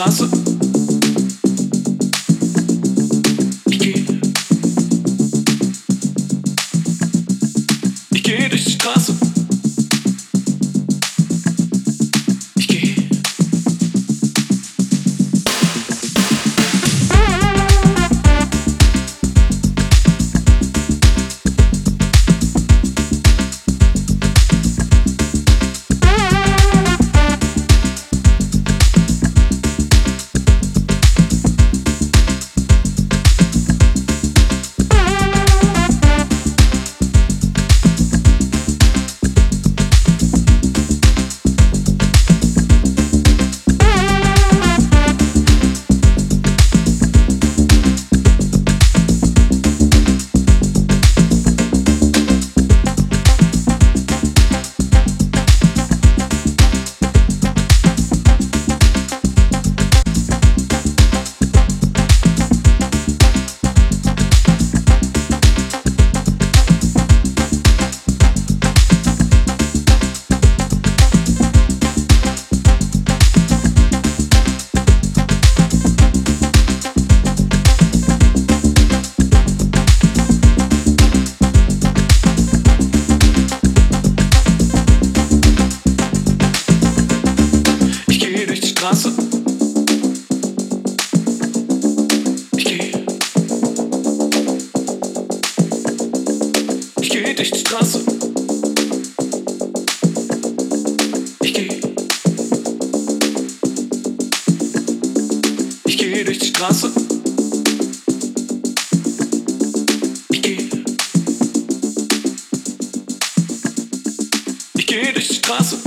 Straße. Straße. Ich geh. Ich geh durch die Straße.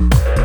Yeah.